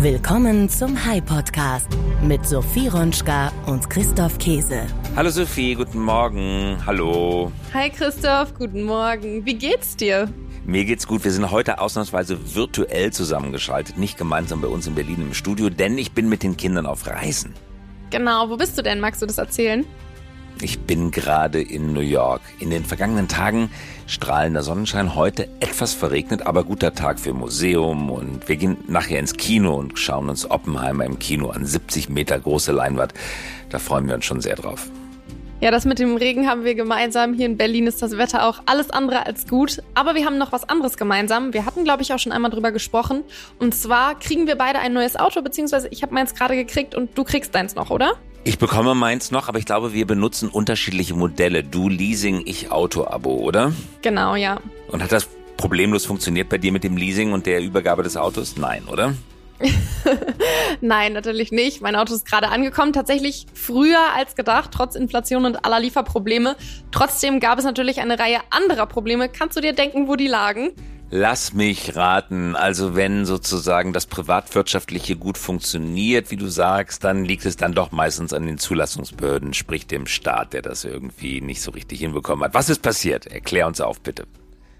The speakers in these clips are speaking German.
Willkommen zum High Podcast mit Sophie Ronschka und Christoph Käse. Hallo Sophie, guten Morgen. Hallo. Hi Christoph, guten Morgen. Wie geht's dir? Mir geht's gut. Wir sind heute ausnahmsweise virtuell zusammengeschaltet, nicht gemeinsam bei uns in Berlin im Studio, denn ich bin mit den Kindern auf Reisen. Genau, wo bist du denn? Magst du das erzählen? Ich bin gerade in New York. In den vergangenen Tagen strahlender Sonnenschein, heute etwas verregnet, aber guter Tag für Museum und wir gehen nachher ins Kino und schauen uns Oppenheimer im Kino an, 70 Meter große Leinwand. Da freuen wir uns schon sehr drauf. Ja, das mit dem Regen haben wir gemeinsam. Hier in Berlin ist das Wetter auch alles andere als gut. Aber wir haben noch was anderes gemeinsam. Wir hatten, glaube ich, auch schon einmal drüber gesprochen. Und zwar kriegen wir beide ein neues Auto, beziehungsweise ich habe meins gerade gekriegt und du kriegst deins noch, oder? Ich bekomme meins noch, aber ich glaube, wir benutzen unterschiedliche Modelle. Du Leasing, ich Auto-Abo, oder? Genau, ja. Und hat das problemlos funktioniert bei dir mit dem Leasing und der Übergabe des Autos? Nein, oder? Nein, natürlich nicht. Mein Auto ist gerade angekommen. Tatsächlich früher als gedacht, trotz Inflation und aller Lieferprobleme. Trotzdem gab es natürlich eine Reihe anderer Probleme. Kannst du dir denken, wo die lagen? Lass mich raten. Also wenn sozusagen das privatwirtschaftliche gut funktioniert, wie du sagst, dann liegt es dann doch meistens an den Zulassungsbehörden, sprich dem Staat, der das irgendwie nicht so richtig hinbekommen hat. Was ist passiert? Erklär uns auf, bitte.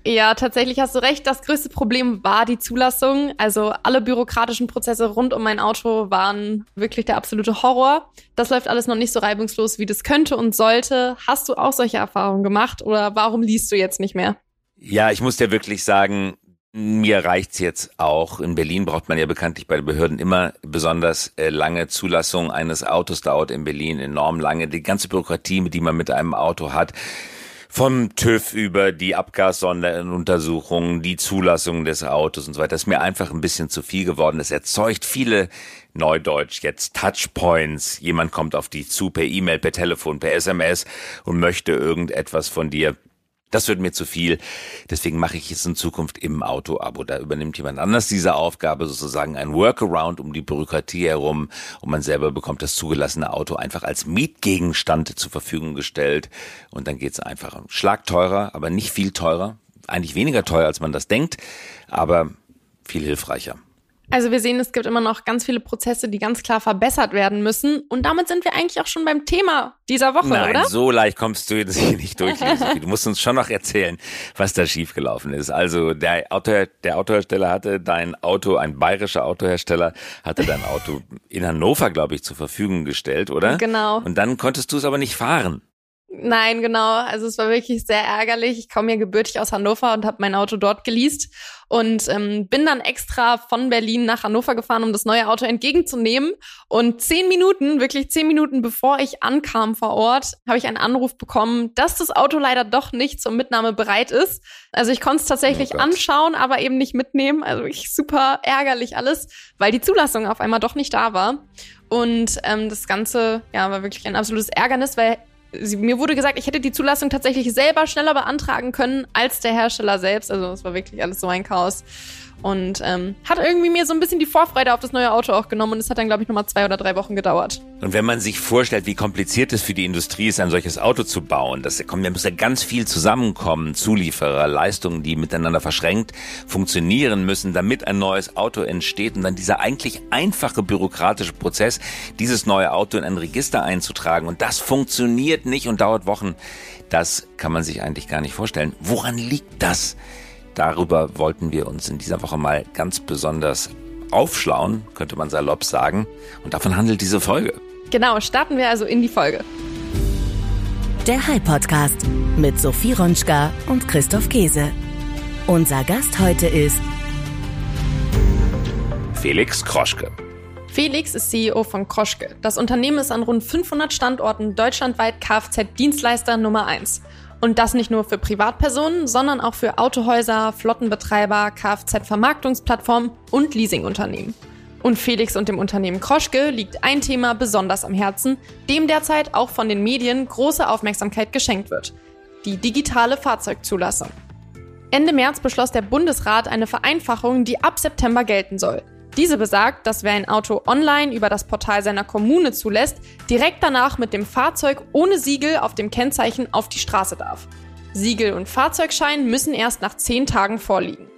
Ja, tatsächlich hast du recht. Das größte Problem war die Zulassung. Also alle bürokratischen Prozesse rund um mein Auto waren wirklich der absolute Horror. Das läuft alles noch nicht so reibungslos, wie das könnte und sollte. Hast du auch solche Erfahrungen gemacht oder warum liest du jetzt nicht mehr? Ja, ich muss dir wirklich sagen, mir reicht's jetzt auch. In Berlin braucht man ja bekanntlich bei den Behörden immer besonders äh, lange Zulassung eines Autos dauert in Berlin enorm lange. Die ganze Bürokratie, die man mit einem Auto hat, vom TÜV über die Abgassonderuntersuchungen, die Zulassung des Autos und so weiter, ist mir einfach ein bisschen zu viel geworden. Es erzeugt viele Neudeutsch jetzt Touchpoints. Jemand kommt auf dich zu per E-Mail, per Telefon, per SMS und möchte irgendetwas von dir. Das wird mir zu viel. Deswegen mache ich es in Zukunft im Auto-Abo. Da übernimmt jemand anders diese Aufgabe, sozusagen ein Workaround um die Bürokratie herum und man selber bekommt das zugelassene Auto einfach als Mietgegenstand zur Verfügung gestellt. Und dann geht's einfach schlagteurer, aber nicht viel teurer. Eigentlich weniger teuer, als man das denkt, aber viel hilfreicher. Also wir sehen, es gibt immer noch ganz viele Prozesse, die ganz klar verbessert werden müssen. Und damit sind wir eigentlich auch schon beim Thema dieser Woche, Nein, oder? so leicht kommst du jetzt hier nicht durch. Du musst uns schon noch erzählen, was da schiefgelaufen ist. Also der, Auto, der Autohersteller hatte dein Auto, ein bayerischer Autohersteller, hatte dein Auto in Hannover, glaube ich, zur Verfügung gestellt, oder? Genau. Und dann konntest du es aber nicht fahren. Nein, genau. Also es war wirklich sehr ärgerlich. Ich komme ja gebürtig aus Hannover und habe mein Auto dort geleast und ähm, bin dann extra von Berlin nach Hannover gefahren, um das neue Auto entgegenzunehmen. Und zehn Minuten, wirklich zehn Minuten bevor ich ankam vor Ort, habe ich einen Anruf bekommen, dass das Auto leider doch nicht zur Mitnahme bereit ist. Also ich konnte es tatsächlich Oh anschauen, aber eben nicht mitnehmen. Also wirklich super ärgerlich alles, weil die Zulassung auf einmal doch nicht da war. Und ähm, das Ganze ja, war wirklich ein absolutes Ärgernis, weil sie, mir wurde gesagt, ich hätte die Zulassung tatsächlich selber schneller beantragen können als der Hersteller selbst. Also es war wirklich alles so ein Chaos. Und ähm, hat irgendwie mir so ein bisschen die Vorfreude auf das neue Auto auch genommen und es hat dann, glaube ich, nochmal zwei oder drei Wochen gedauert. Und wenn man sich vorstellt, wie kompliziert es für die Industrie ist, ein solches Auto zu bauen, das kommt, da muss ja ganz viel zusammenkommen, Zulieferer, Leistungen, die miteinander verschränkt funktionieren müssen, damit ein neues Auto entsteht und dann dieser eigentlich einfache bürokratische Prozess, dieses neue Auto in ein Register einzutragen und das funktioniert nicht und dauert Wochen. Das kann man sich eigentlich gar nicht vorstellen. Woran liegt das? Darüber wollten wir uns in dieser Woche mal ganz besonders aufschlauen, könnte man salopp sagen. Und davon handelt diese Folge. Genau, starten wir also in die Folge. Der High Podcast mit Sophie Ronschka und Christoph Käse. Unser Gast heute ist Felix Kroschke. Felix ist CEO von Kroschke. Das Unternehmen ist an rund 500 Standorten deutschlandweit Kfz-Dienstleister Nummer 1. Und das nicht nur für Privatpersonen, sondern auch für Autohäuser, Flottenbetreiber, Kfz-Vermarktungsplattformen und Leasingunternehmen. Und Felix und dem Unternehmen Kroschke liegt ein Thema besonders am Herzen, dem derzeit auch von den Medien große Aufmerksamkeit geschenkt wird. Die digitale Fahrzeugzulassung. Ende März beschloss der Bundesrat eine Vereinfachung, die ab September gelten soll. Diese besagt, dass wer ein Auto online über das Portal seiner Kommune zulässt, direkt danach mit dem Fahrzeug ohne Siegel auf dem Kennzeichen auf die Straße darf. Siegel und Fahrzeugschein müssen erst nach zehn Tagen vorliegen.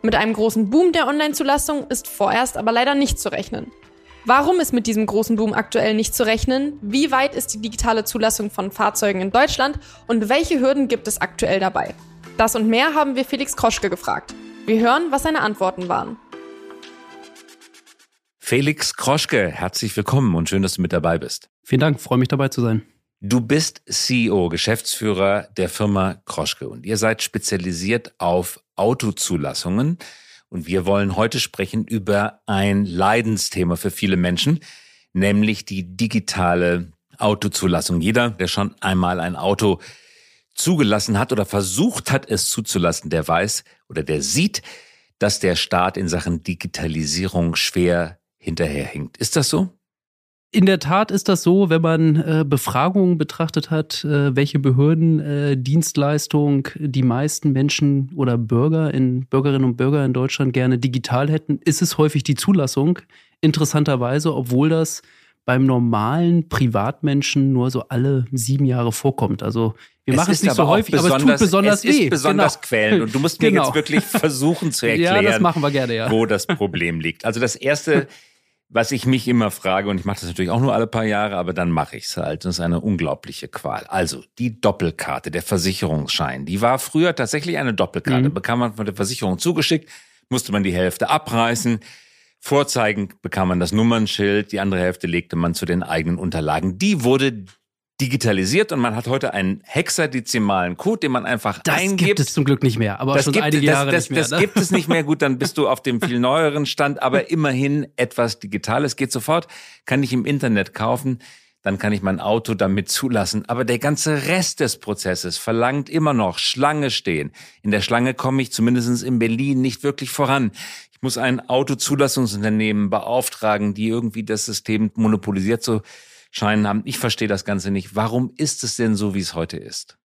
Mit einem großen Boom der Online-Zulassung ist vorerst aber leider nicht zu rechnen. Warum ist mit diesem großen Boom aktuell nicht zu rechnen? Wie weit ist die digitale Zulassung von Fahrzeugen in Deutschland und welche Hürden gibt es aktuell dabei? Das und mehr haben wir Felix Kroschke gefragt. Wir hören, was seine Antworten waren. Felix Kroschke, herzlich willkommen und schön, dass du mit dabei bist. Vielen Dank, freue mich dabei zu sein. Du bist CEO, Geschäftsführer der Firma Kroschke und ihr seid spezialisiert auf Autozulassungen. Und wir wollen heute sprechen über ein Leidensthema für viele Menschen, nämlich die digitale Autozulassung. Jeder, der schon einmal ein Auto zugelassen hat oder versucht hat, es zuzulassen, der weiß oder der sieht, dass der Staat in Sachen Digitalisierung schwer hinterherhinkt. Ist das so? In der Tat ist das so, wenn man äh, Befragungen betrachtet hat, äh, welche Behörden äh, die meisten Menschen oder Bürger in Bürgerinnen und Bürger in Deutschland gerne digital hätten, ist es häufig die Zulassung. Interessanterweise, obwohl das beim normalen Privatmenschen nur so alle sieben Jahre vorkommt. Also wir machen es nicht so häufig, aber es tut besonders es weh. ist besonders genau. quälend. Und du musst mir genau. jetzt wirklich versuchen zu erklären, ja, das machen wir gerne, ja. wo das Problem liegt. Also das erste was ich mich immer frage, und ich mache das natürlich auch nur alle paar Jahre, aber dann mache ich es halt. Das ist eine unglaubliche Qual. Also die Doppelkarte, der Versicherungsschein, die war früher tatsächlich eine Doppelkarte. Mhm. Bekam man von der Versicherung zugeschickt, musste man die Hälfte abreißen. Vorzeigen bekam man das Nummernschild, die andere Hälfte legte man zu den eigenen Unterlagen. Die wurde digitalisiert und man hat heute einen hexadezimalen Code, den man einfach das eingibt. Das gibt es zum Glück nicht mehr, aber das schon gibt, einige Jahre das, nicht mehr. Das, das ne? gibt es nicht mehr. Gut, dann bist du auf dem viel neueren Stand, aber immerhin etwas Digitales geht sofort, kann ich im Internet kaufen, dann kann ich mein Auto damit zulassen. Aber der ganze Rest des Prozesses verlangt immer noch Schlange stehen. In der Schlange komme ich zumindest in Berlin nicht wirklich voran. Ich muss ein Autozulassungsunternehmen beauftragen, die irgendwie das System monopolisiert, so Scheinen haben. Ich verstehe das Ganze nicht. Warum ist es denn so, wie es heute ist?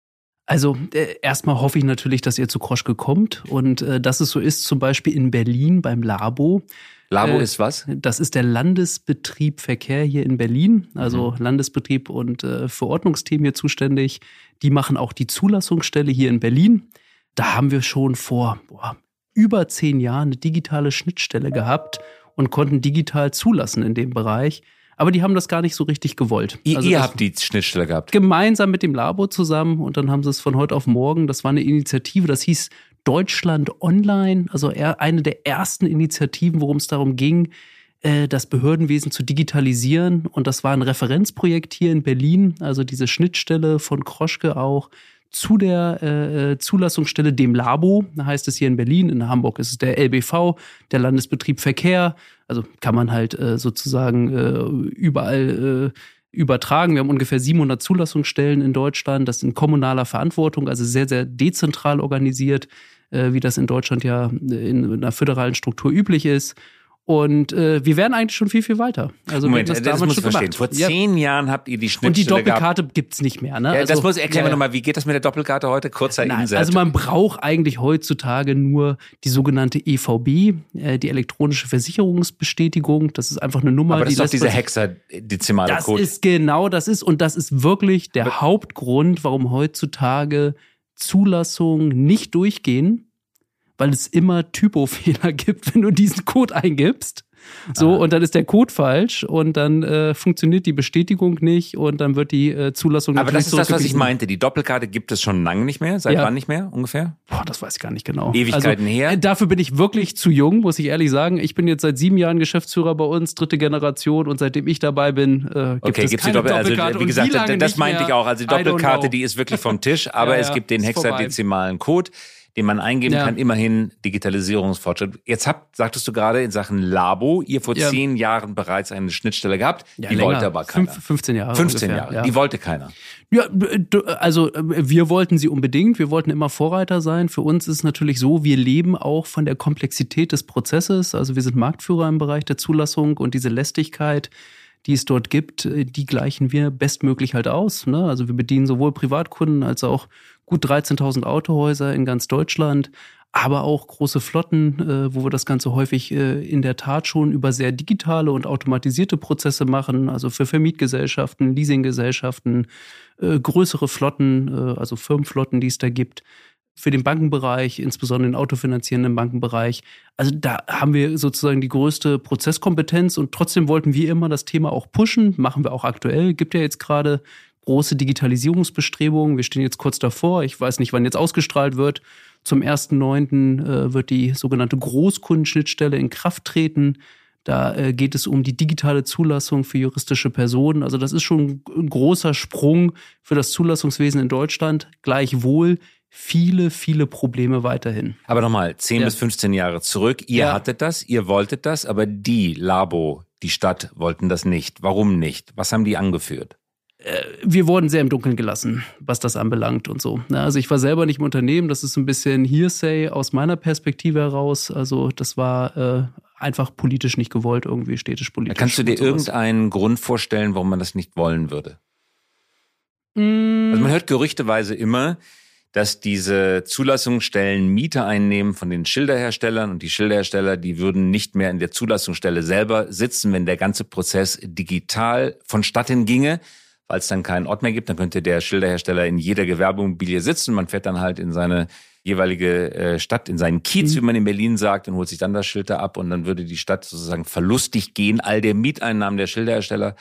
Also äh, erstmal hoffe ich natürlich, dass ihr zu Kroschke kommt und äh, dass es so ist, zum Beispiel in Berlin beim Labo. Labo äh, ist was? Das ist der Landesbetrieb Verkehr hier in Berlin, also mhm. Landesbetrieb und äh, Verordnungsteam hier zuständig. Die machen auch die Zulassungsstelle hier in Berlin. Da haben wir schon vor boah, über zehn Jahren eine digitale Schnittstelle gehabt und konnten digital zulassen in dem Bereich. Aber die haben das gar nicht so richtig gewollt. Ihr, also ihr habt die Schnittstelle gehabt? Gemeinsam mit dem Labo zusammen und dann haben sie es von heute auf morgen, das war eine Initiative, das hieß Deutschland Online, also eine der ersten Initiativen, worum es darum ging, äh, das Behördenwesen zu digitalisieren. Und das war ein Referenzprojekt hier in Berlin, also diese Schnittstelle von Kroschke auch zu der äh, äh, Zulassungsstelle, dem Labo, heißt es hier in Berlin, in Hamburg ist es der LBV, der Landesbetrieb Verkehr. Also kann man halt äh, sozusagen äh, überall äh, übertragen. Wir haben ungefähr 700 Zulassungsstellen in Deutschland. Das in kommunaler Verantwortung, also sehr, sehr dezentral organisiert, äh, wie das in Deutschland ja in einer föderalen Struktur üblich ist. Und äh, wir wären eigentlich schon viel, viel weiter. Also Moment, das, das muss ich verstehen. Vor zehn ja. Jahren habt ihr die Schnittstelle Und die Doppelkarte gehabt. gibt's nicht mehr. Ne? Ja, also, das muss erklären ja, wir nochmal, wie geht das mit der Doppelkarte heute? Kurzer Nein, Insert. Also man braucht eigentlich heutzutage nur die sogenannte EVB, äh, die elektronische Versicherungsbestätigung. Das ist einfach eine Nummer. Aber das die ist doch dieser hexadezimale Code. Das ist genau, das ist und das ist wirklich der Aber Hauptgrund, warum heutzutage Zulassungen nicht durchgehen weil es immer Typofehler gibt, wenn du diesen Code eingibst. So, ah. und dann ist der Code falsch und dann äh, funktioniert die Bestätigung nicht und dann wird die äh, Zulassung Aber das ist das, was ich meinte. Die Doppelkarte gibt es schon lange nicht mehr. Seit ja. wann nicht mehr ungefähr? Boah, das weiß ich gar nicht genau. Ewigkeiten also, her. Äh, dafür bin ich wirklich zu jung, muss ich ehrlich sagen. Ich bin jetzt seit sieben Jahren Geschäftsführer bei uns, dritte Generation und seitdem ich dabei bin, äh, gibt okay, es gibt's keine die Doppel also, Doppelkarte. Also, wie gesagt, wie das meinte ich auch. Also die Doppelkarte, die ist wirklich vom Tisch, aber ja, ja, es gibt den hexadezimalen Code den man eingeben ja. kann, immerhin Digitalisierungsfortschritt. Jetzt habt, sagtest du gerade in Sachen Labo, ihr vor ja. zehn Jahren bereits eine Schnittstelle gehabt, ja, die länger. wollte aber keiner. Fünf, 15 Jahre. 15 ungefähr, Jahre, die wollte keiner. Ja, also wir wollten sie unbedingt, wir wollten immer Vorreiter sein. Für uns ist es natürlich so, wir leben auch von der Komplexität des Prozesses. Also wir sind Marktführer im Bereich der Zulassung und diese Lästigkeit, die es dort gibt, die gleichen wir bestmöglich halt aus. Ne? Also wir bedienen sowohl Privatkunden als auch gut 13.000 Autohäuser in ganz Deutschland, aber auch große Flotten, äh, wo wir das Ganze häufig äh, in der Tat schon über sehr digitale und automatisierte Prozesse machen, also für Vermietgesellschaften, Leasinggesellschaften, äh, größere Flotten, äh, also Firmenflotten, die es da gibt. für den Bankenbereich, insbesondere den autofinanzierenden Bankenbereich. Also da haben wir sozusagen die größte Prozesskompetenz und trotzdem wollten wir immer das Thema auch pushen, machen wir auch aktuell. Gibt ja jetzt gerade große Digitalisierungsbestrebungen. Wir stehen jetzt kurz davor. Ich weiß nicht, wann jetzt ausgestrahlt wird. Zum 1.9. Äh, wird die sogenannte Großkundenschnittstelle in Kraft treten. Da äh, geht es um die digitale Zulassung für juristische Personen. Also das ist schon ein großer Sprung für das Zulassungswesen in Deutschland. Gleichwohl viele, viele Probleme weiterhin. Aber nochmal, 10 ja. bis 15 Jahre zurück. Ihr ja. hattet das, ihr wolltet das, aber die Labo, die Stadt wollten das nicht. Warum nicht? Was haben die angeführt? Äh, wir wurden sehr im Dunkeln gelassen, was das anbelangt und so. Also ich war selber nicht im Unternehmen, das ist ein bisschen Hearsay aus meiner Perspektive heraus. Also das war äh, einfach politisch nicht gewollt, irgendwie städtisch politisch. Kannst du dir irgendeinen Grund vorstellen, warum man das nicht wollen würde? Mm. Also man hört gerüchteweise immer, dass diese Zulassungsstellen Miete einnehmen von den Schilderherstellern und die Schilderhersteller, die würden nicht mehr in der Zulassungsstelle selber sitzen, wenn der ganze Prozess digital vonstatten ginge, weil es dann keinen Ort mehr gibt. Dann könnte der Schilderhersteller in jeder Gewerbeimmobilie sitzen. Man fährt dann halt in seine jeweilige äh, Stadt, in seinen Kiez, mhm. wie man in Berlin sagt, und holt sich dann das Schild da ab und dann würde die Stadt sozusagen verlustig gehen, all der Mieteinnahmen der Schilderhersteller.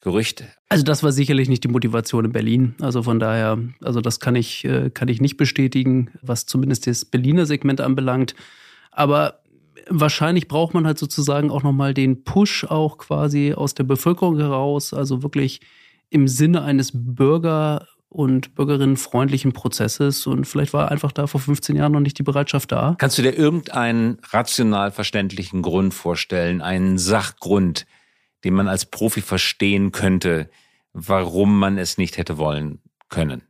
Gerücht. Also das war sicherlich nicht die Motivation in Berlin. Also von daher, also das kann ich, äh, kann ich nicht bestätigen, was zumindest das Berliner Segment anbelangt. Aber wahrscheinlich braucht man halt sozusagen auch nochmal den Push auch quasi aus der Bevölkerung heraus, also wirklich im Sinne eines Bürger- und bürgerinnenfreundlichen Prozesses. Und vielleicht war einfach da vor 15 Jahren noch nicht die Bereitschaft da. Kannst du dir irgendeinen rational verständlichen Grund vorstellen, einen Sachgrund, den man als Profi verstehen könnte, warum man es nicht hätte wollen können?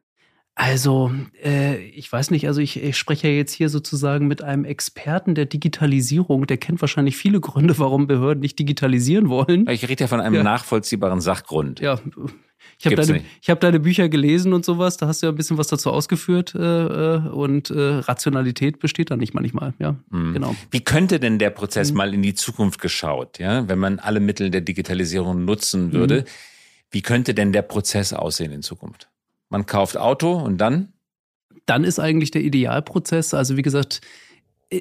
Also, äh, ich weiß nicht, also ich, ich spreche ja jetzt hier sozusagen mit einem Experten der Digitalisierung, der kennt wahrscheinlich viele Gründe, warum Behörden nicht digitalisieren wollen. Ich rede ja von einem ja. nachvollziehbaren Sachgrund. Ja, ich habe deine, hab deine Bücher gelesen und sowas, da hast du ja ein bisschen was dazu ausgeführt äh, äh, und äh, Rationalität besteht da nicht manchmal. Ja, mhm. genau. Wie könnte denn der Prozess mhm. mal in die Zukunft geschaut, ja, wenn man alle Mittel der Digitalisierung nutzen würde? Mhm. Wie könnte denn der Prozess aussehen in Zukunft? Man kauft Auto und dann? Dann ist eigentlich der Idealprozess, also wie gesagt,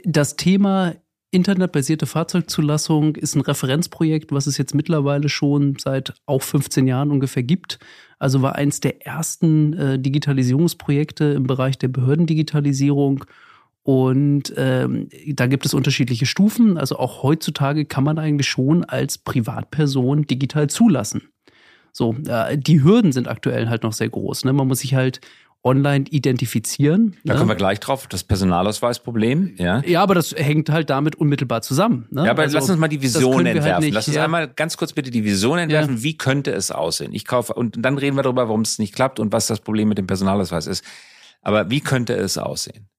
das Thema internetbasierte Fahrzeugzulassung ist ein Referenzprojekt, was es jetzt mittlerweile schon seit auch 15 Jahren ungefähr gibt. Also war eins der ersten äh, Digitalisierungsprojekte im Bereich der Behördendigitalisierung. Und ähm, da gibt es unterschiedliche Stufen. Also auch heutzutage kann man eigentlich schon als Privatperson digital zulassen. So, äh, die Hürden sind aktuell halt noch sehr groß. Ne? Man muss sich halt online identifizieren. Da ne? kommen wir gleich drauf, das Personalausweisproblem. Ja, ja aber das hängt halt damit unmittelbar zusammen. Ne? Ja, aber also, lass uns mal die Vision halt entwerfen. Halt nicht, lass uns ja. einmal ganz kurz bitte die Vision entwerfen. Ja. Wie könnte es aussehen? Ich kaufe, und dann reden wir darüber, warum es nicht klappt und was das Problem mit dem Personalausweis ist. Aber wie könnte es aussehen?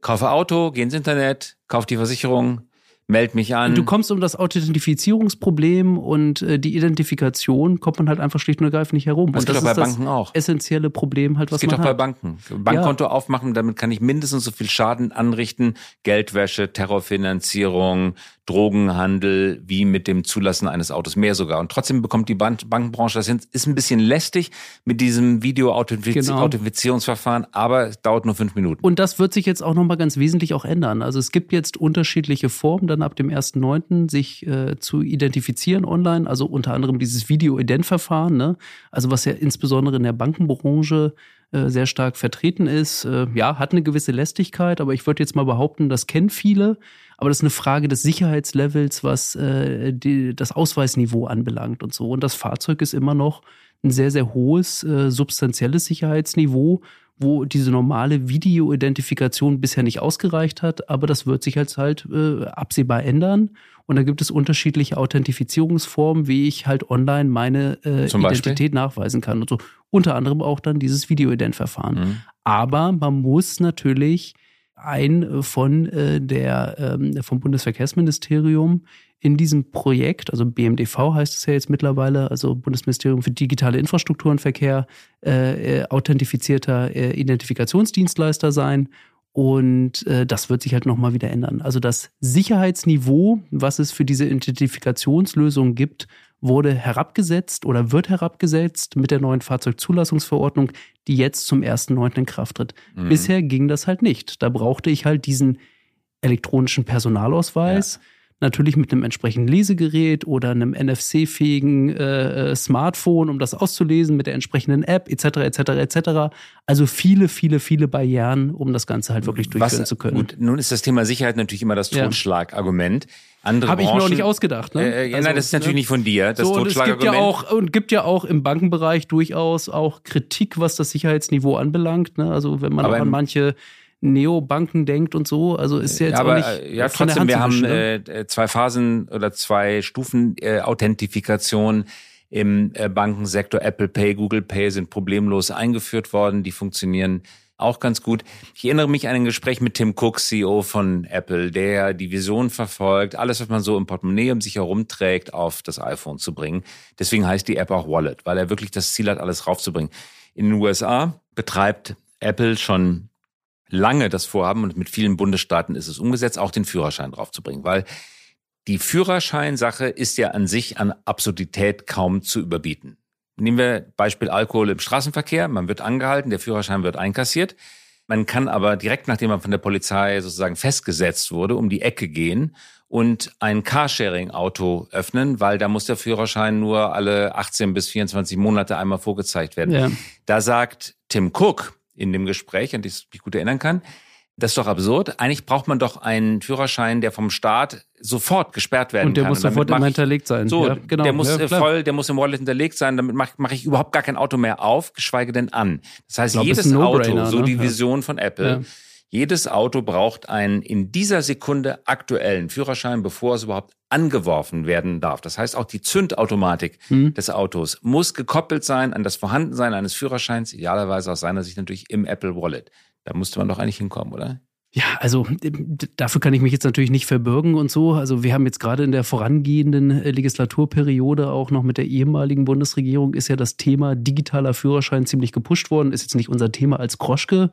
Kaufe Auto, geh ins Internet, kauf die Versicherung, meld mich an. Du kommst um das Authentifizierungsproblem und äh, die Identifikation kommt man halt einfach schlicht und ergreifend nicht herum. Das und geht das auch bei Banken auch. Essentielle Problem halt, was das man geht auch bei Banken. Bankkonto ja. aufmachen, damit kann ich mindestens so viel Schaden anrichten. Geldwäsche, Terrorfinanzierung, Drogenhandel wie mit dem Zulassen eines Autos mehr sogar. Und trotzdem bekommt die Bankenbranche das hin. Ist ein bisschen lästig mit diesem Video-Authentifizierungsverfahren, genau. aber es dauert nur fünf Minuten. Und das wird sich jetzt auch nochmal ganz wesentlich auch ändern. Also es gibt jetzt unterschiedliche Formen, dann ab dem 1.9. sich äh, zu identifizieren online. Also unter anderem dieses Video-Ident-Verfahren, ne? also was ja insbesondere in der Bankenbranche äh, sehr stark vertreten ist. Äh, ja, hat eine gewisse Lästigkeit, aber ich würde jetzt mal behaupten, das kennen viele. Aber das ist eine Frage des Sicherheitslevels, was äh, die, das Ausweisniveau anbelangt und so. Und das Fahrzeug ist immer noch ein sehr, sehr hohes, äh, substanzielles Sicherheitsniveau, wo diese normale Videoidentifikation bisher nicht ausgereicht hat. Aber das wird sich jetzt halt äh, absehbar ändern. Und da gibt es unterschiedliche Authentifizierungsformen, wie ich halt online meine äh, Identität nachweisen kann. Und so unter anderem auch dann dieses Videoident-Verfahren. Mhm. Aber man muss natürlich ein von äh, der ähm, vom Bundesverkehrsministerium in diesem Projekt, also BMDV heißt es ja jetzt mittlerweile, also Bundesministerium für digitale Infrastruktur und Verkehr, äh, äh, authentifizierter äh, Identifikationsdienstleister sein. Und äh, das wird sich halt nochmal wieder ändern. Also das Sicherheitsniveau, was es für diese Identifikationslösung gibt, wurde herabgesetzt oder wird herabgesetzt mit der neuen Fahrzeugzulassungsverordnung, die jetzt zum 1.9. in Kraft tritt. Mhm. Bisher ging das halt nicht. Da brauchte ich halt diesen elektronischen Personalausweis. Ja natürlich mit einem entsprechenden Lesegerät oder einem NFC-fähigen äh, äh, Smartphone, um das auszulesen, mit der entsprechenden App etc. etc. etc. Also viele, viele, viele Barrieren, um das Ganze halt wirklich durchführen Was, zu können. Gut, nun ist das Thema Sicherheit natürlich immer das Totschlagargument. Andere Habe ich mir auch nicht ausgedacht. Ne? Äh, also, nein, das ist natürlich ne? nicht von dir. Das so, und es gibt ja auch und gibt ja auch im Bankenbereich durchaus auch Kritik, was das Sicherheitsniveau anbelangt. Ne? Also wenn man an manche Neobanken denkt und so. Also ist ja jetzt aber, auch nicht. Ja, trotzdem, wir haben ne? äh, zwei Phasen oder zwei Stufen äh, Authentifikation im äh, Bankensektor. Apple Pay, Google Pay sind problemlos eingeführt worden. Die funktionieren auch ganz gut. Ich erinnere mich an ein Gespräch mit Tim Cook, CEO von Apple, der die Vision verfolgt, alles, was man so im Portemonnaie um sich herumträgt, auf das iPhone zu bringen. Deswegen heißt die App auch Wallet, weil er wirklich das Ziel hat, alles raufzubringen. In den USA betreibt Apple schon lange das Vorhaben und mit vielen Bundesstaaten ist es umgesetzt, auch den Führerschein draufzubringen, weil die Führerscheinsache ist ja an sich an Absurdität kaum zu überbieten. Nehmen wir Beispiel Alkohol im Straßenverkehr. Man wird angehalten, der Führerschein wird einkassiert. Man kann aber direkt nachdem man von der Polizei sozusagen festgesetzt wurde, um die Ecke gehen und ein Carsharing-Auto öffnen, weil da muss der Führerschein nur alle 18 bis 24 Monate einmal vorgezeigt werden. Ja. Da sagt Tim Cook, in dem Gespräch, an das ich mich gut erinnern kann. Das ist doch absurd. Eigentlich braucht man doch einen Führerschein, der vom Staat sofort gesperrt werden kann. Und der kann. muss sofort immer hinterlegt sein. So, ja, genau. Der muss ja, voll, der muss im Wallet hinterlegt sein. Damit mache mach ich überhaupt gar kein Auto mehr auf, geschweige denn an. Das heißt, glaub, jedes Auto, so die ne? Vision von Apple, ja. Jedes Auto braucht einen in dieser Sekunde aktuellen Führerschein, bevor es überhaupt angeworfen werden darf. Das heißt, auch die Zündautomatik mhm. des Autos muss gekoppelt sein an das Vorhandensein eines Führerscheins, idealerweise aus seiner Sicht natürlich im Apple Wallet. Da musste man doch eigentlich hinkommen, oder? Ja, also dafür kann ich mich jetzt natürlich nicht verbürgen und so. Also wir haben jetzt gerade in der vorangehenden äh, Legislaturperiode auch noch mit der ehemaligen Bundesregierung ist ja das Thema digitaler Führerschein ziemlich gepusht worden. Ist jetzt nicht unser Thema als Kroschke,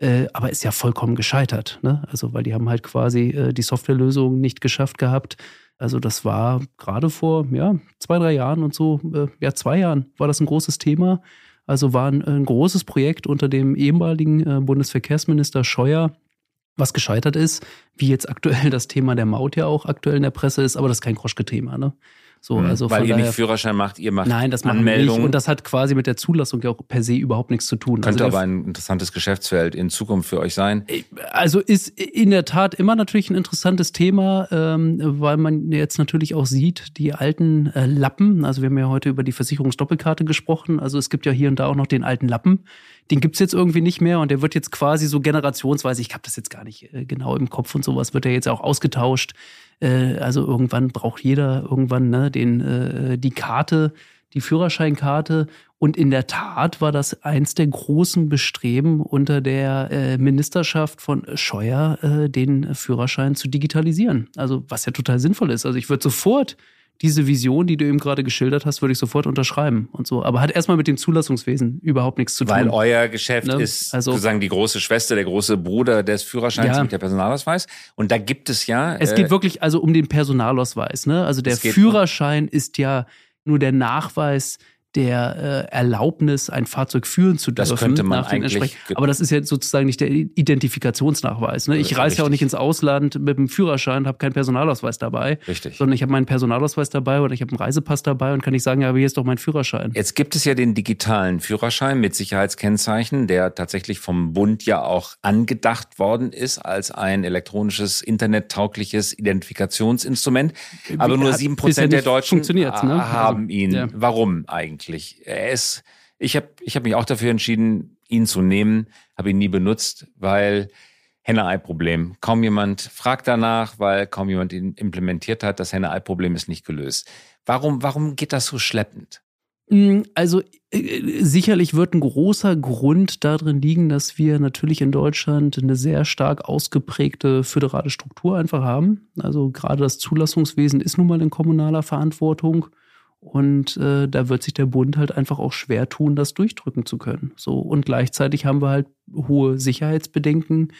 äh, aber ist ja vollkommen gescheitert. Ne? Also weil die haben halt quasi äh, die Softwarelösung nicht geschafft gehabt, also das war gerade vor ja, zwei, drei Jahren und so, äh, ja, zwei Jahren war das ein großes Thema. Also war ein, ein großes Projekt unter dem ehemaligen äh, Bundesverkehrsminister Scheuer, was gescheitert ist, wie jetzt aktuell das Thema der Maut ja auch aktuell in der Presse ist, aber das ist kein Kroschke-Thema, ne? So, mhm. also Weil ihr daher, nicht Führerschein macht, ihr macht Nein, das machen wir nicht. Und das hat quasi mit der Zulassung ja auch per se überhaupt nichts zu tun. Könnte also aber ein interessantes Geschäftsfeld in Zukunft für euch sein. Äh, also ist in der Tat immer natürlich ein interessantes Thema, ähm, weil man jetzt natürlich auch sieht, die alten äh, Lappen, also wir haben ja heute über die Versicherungsdoppelkarte gesprochen, also es gibt ja hier und da auch noch den alten Lappen, den gibt's jetzt irgendwie nicht mehr und der wird jetzt quasi so generationsweise, ich habe das jetzt gar nicht äh, genau im Kopf und sowas, wird er jetzt auch ausgetauscht. Äh, also irgendwann braucht jeder irgendwann ne, den, äh, die Karte, die Führerscheinkarte. Und in der Tat war das eins der großen Bestreben unter der äh, Ministerschaft von Scheuer, äh, den Führerschein zu digitalisieren. Also was ja total sinnvoll ist. Also ich würde sofort diese Vision, die du eben gerade geschildert hast, würde ich sofort unterschreiben und so. Aber hat erstmal mit dem Zulassungswesen überhaupt nichts zu tun. Weil euer Geschäft ne? ist also, sozusagen die große Schwester, der große Bruder des Führerscheins ja. mit der Personalausweis. Und da gibt es ja. Es geht äh, wirklich also um den Personalausweis. Ne? Also der Führerschein ist ja nur der Nachweis der äh, Erlaubnis, ein Fahrzeug führen zu dürfen. Das könnte man eigentlich. Aber das ist ja sozusagen nicht der Identifikationsnachweis. Ne? Ich reise ja auch nicht ins Ausland mit dem Führerschein, habe keinen Personalausweis dabei, richtig. sondern ich habe meinen Personalausweis dabei oder ich habe einen Reisepass dabei und kann ich sagen, ja, aber hier ist doch mein Führerschein. Jetzt gibt es ja den digitalen Führerschein mit Sicherheitskennzeichen, der tatsächlich vom Bund ja auch angedacht worden ist als ein elektronisches, internettaugliches Identifikationsinstrument. Aber nur sieben Prozent der Deutschen ne? haben also, ihn. Ja. Warum eigentlich? Eigentlich. Er ist, ich habe ich hab mich auch dafür entschieden, ihn zu nehmen, habe ihn nie benutzt, weil Henne-Ei-Problem. Kaum jemand fragt danach, weil kaum jemand ihn implementiert hat. Das Henne-Ei-Problem ist nicht gelöst. Warum, warum geht das so schleppend? Mm, also äh, sicherlich wird ein großer Grund darin liegen, dass wir natürlich in Deutschland eine sehr stark ausgeprägte föderale Struktur einfach haben. Also gerade das Zulassungswesen ist nun mal in kommunaler Verantwortung. Und äh, da wird sich der Bund halt einfach auch schwer tun, das durchdrücken zu können. So und gleichzeitig haben wir halt hohe Sicherheitsbedenken,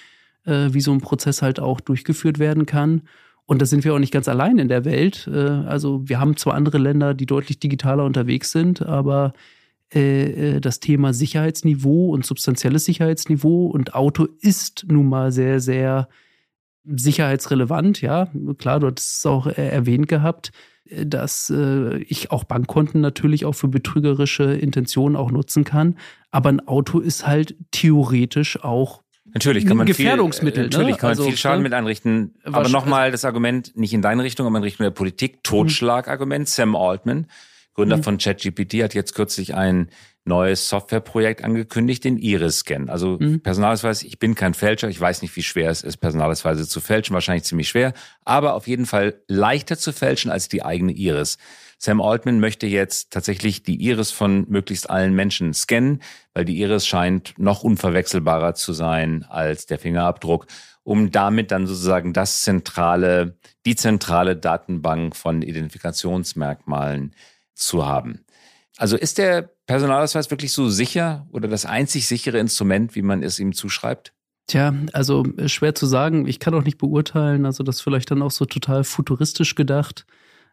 äh, wie so ein Prozess halt auch durchgeführt werden kann. Und da sind wir auch nicht ganz allein in der Welt. Äh, also wir haben zwar andere Länder, die deutlich digitaler unterwegs sind, aber äh, äh, das Thema Sicherheitsniveau und substanzielles Sicherheitsniveau und Auto ist nun mal sehr, sehr sicherheitsrelevant. Ja, klar, du hattest es auch erwähnt gehabt, dass ich auch Bankkonten natürlich auch für betrügerische Intentionen auch nutzen kann. Aber ein Auto ist halt theoretisch auch Natürlich kann man Gefährdungsmittel. Viel, natürlich ne? kann man also, viel Schaden ne? mit anrichten. Aber nochmal das Argument, nicht in deine Richtung, aber in Richtung der Politik, Totschlagargument. Sam Altman, Gründer mhm. von ChatGPT, hat jetzt kürzlich ein neues Softwareprojekt angekündigt, den Iris-Scan. Also mhm. Personalausweis, ich bin kein Fälscher, ich weiß nicht, wie schwer es ist, Personalausweise zu fälschen, wahrscheinlich ziemlich schwer, aber auf jeden Fall leichter zu fälschen als die eigene Iris. Sam Altman möchte jetzt tatsächlich die Iris von möglichst allen Menschen scannen, weil die Iris scheint noch unverwechselbarer zu sein als der Fingerabdruck, um damit dann sozusagen das zentrale, die zentrale Datenbank von Identifikationsmerkmalen zu haben. Also ist der Personalausweis wirklich so sicher oder das einzig sichere Instrument, wie man es ihm zuschreibt? Tja, also äh, schwer zu sagen. Ich kann auch nicht beurteilen. Also das vielleicht dann auch so total futuristisch gedacht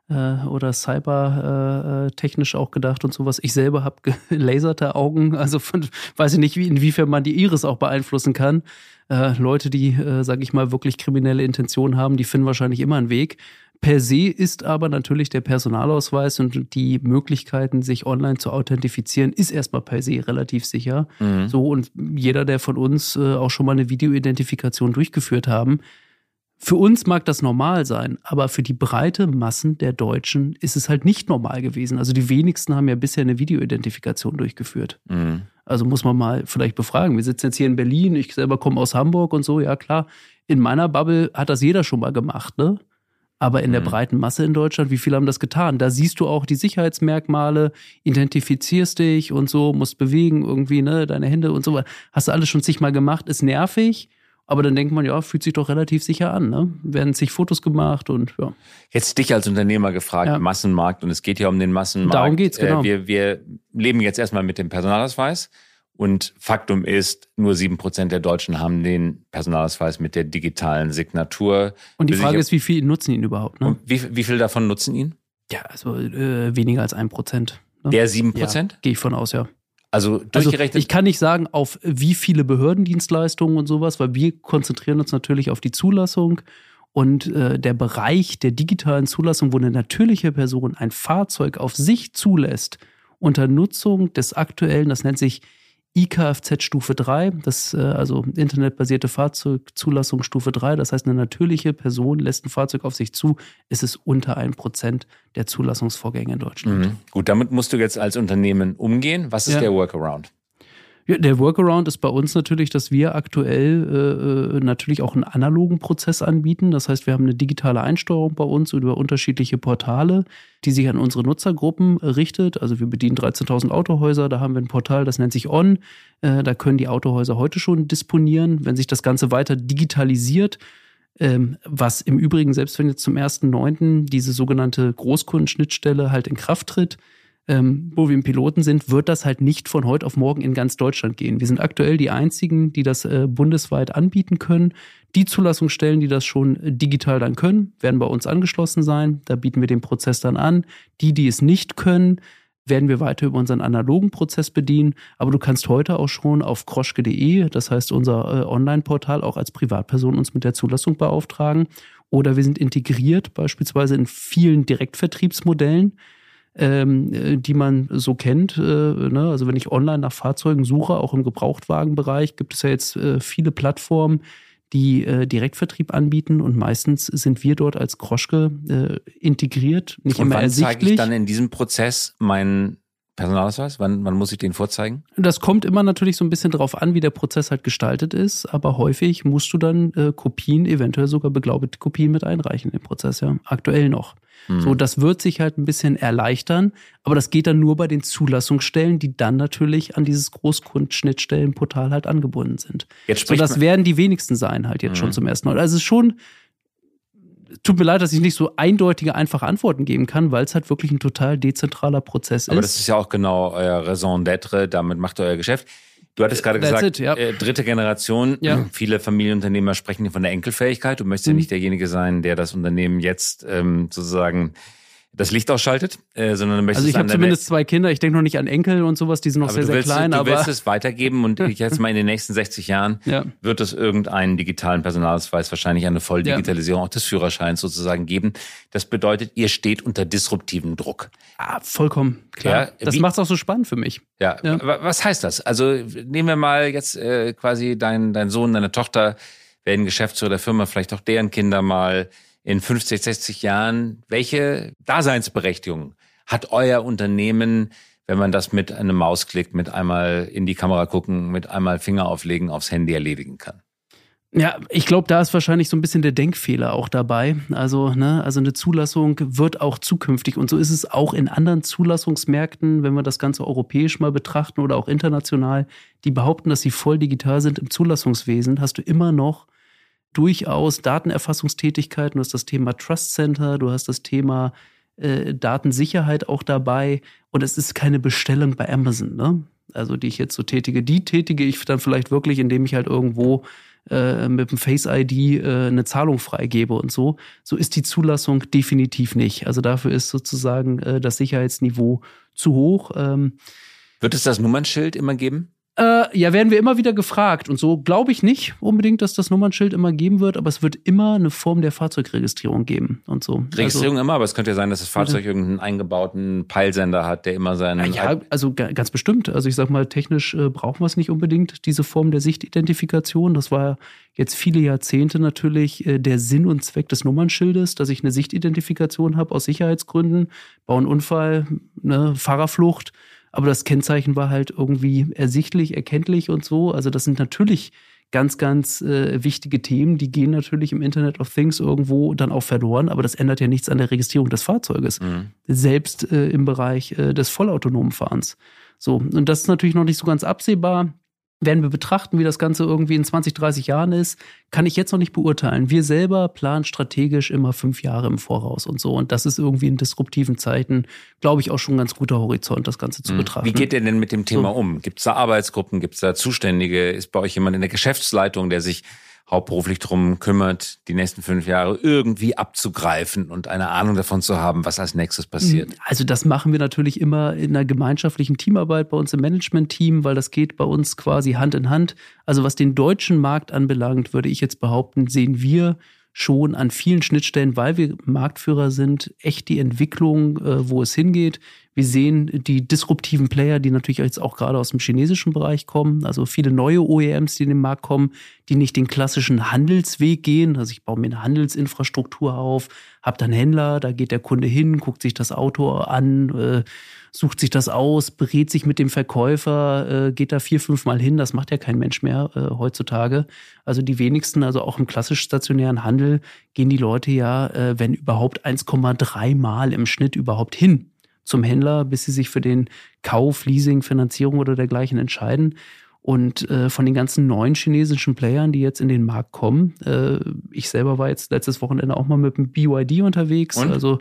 äh, oder cybertechnisch äh, auch gedacht und sowas. Ich selber habe gelaserte Augen, also von, weiß ich nicht, wie, inwiefern man die Iris auch beeinflussen kann. Äh, Leute, die, äh, sage ich mal, wirklich kriminelle Intentionen haben, die finden wahrscheinlich immer einen Weg. Per se ist aber natürlich der Personalausweis und die Möglichkeiten, sich online zu authentifizieren, ist erstmal per se relativ sicher. Mhm. So und jeder, der von uns äh, auch schon mal eine Videoidentifikation durchgeführt haben, für uns mag das normal sein, aber für die breite Massen der Deutschen ist es halt nicht normal gewesen. Also die wenigsten haben ja bisher eine Videoidentifikation durchgeführt. Mhm. Also muss man mal vielleicht befragen. Wir sitzen jetzt hier in Berlin, ich selber komme aus Hamburg und so, ja klar. In meiner Bubble hat das jeder schon mal gemacht, ne? Aber in der mhm. breiten Masse in Deutschland, wie viele haben das getan? Da siehst du auch die Sicherheitsmerkmale, identifizierst dich und so, musst bewegen irgendwie, ne, deine Hände und so. Hast du alles schon zigmal gemacht, ist nervig. Aber dann denkt man, ja, fühlt sich doch relativ sicher an. Ne? Werden sich Fotos gemacht und ja. Jetzt dich als Unternehmer gefragt, ja. Massenmarkt und es geht ja um den Massenmarkt. Darum geht's, genau. Äh, wir, wir leben jetzt erstmal mit dem Personalausweis und Faktum ist, nur sieben Prozent der Deutschen haben den Personalausweis mit der digitalen Signatur. Und die Frage ist, wie viel nutzen ihn überhaupt? Ne? Wie, wie viel davon nutzen ihn? Ja, also äh, weniger als ein Prozent. Ne? Der sieben Prozent? Ja, Gehe ich von aus, ja. Also durchgerechnet. Also ich kann nicht sagen, auf wie viele Behördendienstleistungen und sowas, weil wir konzentrieren uns natürlich auf die Zulassung. Und äh, der Bereich der digitalen Zulassung, wo eine natürliche Person ein Fahrzeug auf sich zulässt, unter Nutzung des aktuellen, das nennt sich IKFZ Stufe 3, das äh, also internetbasierte Fahrzeugzulassung Stufe 3, das heißt, eine natürliche Person lässt ein Fahrzeug auf sich zu, ist es unter 1% der Zulassungsvorgänge in Deutschland. Mhm. Gut, damit musst du jetzt als Unternehmen umgehen. Was ist ja. der Workaround? Ja, der Workaround ist bei uns natürlich, dass wir aktuell äh, äh, natürlich auch einen analogen Prozess anbieten. Das heißt, wir haben eine digitale Einsteuerung bei uns über unterschiedliche Portale, die sich an unsere Nutzergruppen richtet. Also wir bedienen 13.000 Autohäuser, da haben wir ein Portal, das nennt sich On. Äh, da können die Autohäuser heute schon disponieren. Wenn sich das Ganze weiter digitalisiert, ähm, was im Übrigen, selbst wenn jetzt zum 1.9. diese sogenannte Großkundenschnittstelle halt in Kraft tritt, ähm, wo wir im Piloten sind, wird das halt nicht von heute auf morgen in ganz Deutschland gehen. Wir sind aktuell die einzigen, die das äh, bundesweit anbieten können. Die Zulassungsstellen, die das schon digital dann können, werden bei uns angeschlossen sein. Da bieten wir den Prozess dann an. Die, die es nicht können, werden wir weiter über unseren analogen Prozess bedienen. Aber du kannst heute auch schon auf kroschke.de, das heißt unser äh, Online-Portal, auch als Privatperson uns mit der Zulassung beauftragen. Oder wir sind integriert beispielsweise in vielen Direktvertriebsmodellen ähm, äh, die man so kennt. Äh, ne? Also wenn ich online nach Fahrzeugen suche, auch im Gebrauchtwagenbereich, gibt es ja jetzt äh, viele Plattformen, die äh, Direktvertrieb anbieten und meistens sind wir dort als Kroschke äh, integriert, nicht und immer wann ersichtlich. zeige ich dann in diesem Prozess meinen Personalausweis? Wann, wann muss ich den vorzeigen? Das kommt immer natürlich so ein bisschen drauf an, wie der Prozess halt gestaltet ist, aber häufig musst du dann äh, Kopien, eventuell sogar beglaubigte Kopien mit einreichen im Prozess, ja. Aktuell noch. Mhm. So, das wird sich halt ein bisschen erleichtern, aber das geht dann nur bei den Zulassungsstellen, die dann natürlich an dieses Großkundschnittstellenportal halt angebunden sind. Jetzt so, das werden die wenigsten sein halt jetzt mhm. schon zum ersten Mal. Also es ist schon, tut mir leid, dass ich nicht so eindeutige, einfache Antworten geben kann, weil es halt wirklich ein total dezentraler Prozess aber ist. Aber das ist ja auch genau euer Raison d'être, damit macht ihr euer Geschäft. Du hattest gerade That's gesagt, it, ja. äh, dritte Generation. Ja. Viele Familienunternehmer sprechen von der Enkelfähigkeit. Du möchtest ja Mhm. nicht derjenige sein, der das Unternehmen jetzt ähm, sozusagen das Licht ausschaltet, äh, sondern du möchtest Also ich habe zumindest zwei Kinder. Ich denke noch nicht an Enkel und sowas. Die sind noch aber sehr, sehr willst, klein. du aber willst es weitergeben und ich jetzt mal in den nächsten 60 Jahren ja. wird es irgendeinen digitalen Personalausweis, wahrscheinlich eine Volldigitalisierung auch des Führerscheins sozusagen geben. Das bedeutet, ihr steht unter disruptivem Druck. Ah, vollkommen klar. Ja, das macht es auch so spannend für mich. Ja, Ja. wa- was heißt das? Also nehmen wir mal jetzt äh, quasi dein, dein Sohn, deine Tochter werden Geschäftsführer der Firma, vielleicht auch deren Kinder mal in 50, 60 Jahren. Welche Daseinsberechtigung hat euer Unternehmen, wenn man das mit einem Mausklick, mit einmal in die Kamera gucken, mit einmal Finger auflegen, aufs Handy erledigen kann? Ja, ich glaube, da ist wahrscheinlich so ein bisschen der Denkfehler auch dabei. Also, ne, also eine Zulassung wird auch zukünftig und so ist es auch in anderen Zulassungsmärkten, wenn wir das Ganze europäisch mal betrachten oder auch international, die behaupten, dass sie voll digital sind im Zulassungswesen, hast du immer noch durchaus Datenerfassungstätigkeiten. Du hast das Thema Trust Center, du hast das Thema äh, Datensicherheit auch dabei und es ist keine Bestellung bei Amazon, ne? Also die ich jetzt so tätige, die tätige ich dann vielleicht wirklich, indem ich halt irgendwo äh, mit dem Face ID äh, eine Zahlung freigebe und so. So ist die Zulassung definitiv nicht. Also dafür ist sozusagen äh, das Sicherheitsniveau zu hoch. Ähm, Wird es das Nummernschild immer geben? Äh, ja, werden wir immer wieder gefragt. Und so glaube ich nicht unbedingt, dass das Nummernschild immer geben wird, aber es wird immer eine Form der Fahrzeugregistrierung geben und so. Registrierung immer, aber es könnte ja sein, dass das Fahrzeug irgendeinen eingebauten Peilsender hat, der immer seinen. Also, ja, also ga- ganz bestimmt. Also ich sag mal, technisch äh, brauchen wir es nicht unbedingt, diese Form der Sichtidentifikation. Das war jetzt viele Jahrzehnte natürlich äh, der Sinn und Zweck des Nummernschildes, dass ich eine Sichtidentifikation habe aus Sicherheitsgründen, einen Unfall, ne, Fahrerflucht. Aber das Kennzeichen war halt irgendwie ersichtlich, erkenntlich und so. Also das sind natürlich ganz, ganz äh, wichtige Themen, die gehen natürlich im Internet of Things irgendwo dann auch verloren, aber das ändert ja nichts an der Registrierung des Fahrzeuges Mhm. selbst äh, im Bereich äh, des vollautonomen Fahrens. So, und das ist natürlich noch nicht so ganz absehbar. Werden wir betrachten, wie das Ganze irgendwie in 20, 30 Jahren ist, kann ich jetzt noch nicht beurteilen. Wir selber planen strategisch immer fünf Jahre im Voraus und so. Und das ist irgendwie in disruptiven Zeiten, glaube ich, auch schon ein ganz guter Horizont, das Ganze zu betrachten. Wie geht ihr denn mit dem Thema So. um? Gibt es da Arbeitsgruppen? Gibt es da Zuständige? Ist bei euch jemand in der Geschäftsleitung, der sich hauptberuflich drum kümmert, die nächsten fünf Jahre irgendwie abzugreifen und eine Ahnung davon zu haben, was als nächstes passiert? Also das machen wir natürlich immer in einer gemeinschaftlichen Teamarbeit bei uns im Management-Team, weil das geht bei uns quasi Hand in Hand. Also was den deutschen Markt anbelangt, würde ich jetzt behaupten, sehen wir schon an vielen Schnittstellen, weil wir Marktführer sind, echt die Entwicklung, äh, wo es hingeht. Wir sehen die disruptiven Player, die natürlich jetzt auch gerade aus dem chinesischen Bereich kommen, also viele neue OEMs, die in den Markt kommen, die nicht den klassischen Handelsweg gehen. Also ich baue mir eine Handelsinfrastruktur auf, habe dann Händler, da geht der Kunde hin, guckt sich das Auto an, äh, sucht sich das aus, berät sich mit dem Verkäufer, äh, geht da vier, fünf Mal hin. Das macht ja kein Mensch mehr äh, heutzutage. Also die wenigsten, also auch im klassisch stationären Handel, gehen die Leute ja, wenn überhaupt 1,3 Mal im Schnitt überhaupt hin zum Händler, bis sie sich für den Kauf, Leasing, Finanzierung oder dergleichen entscheiden. Und äh, von den ganzen neuen chinesischen Playern, die jetzt in den Markt kommen, äh, ich selber war jetzt letztes Wochenende auch mal mit dem BYD unterwegs, Und? also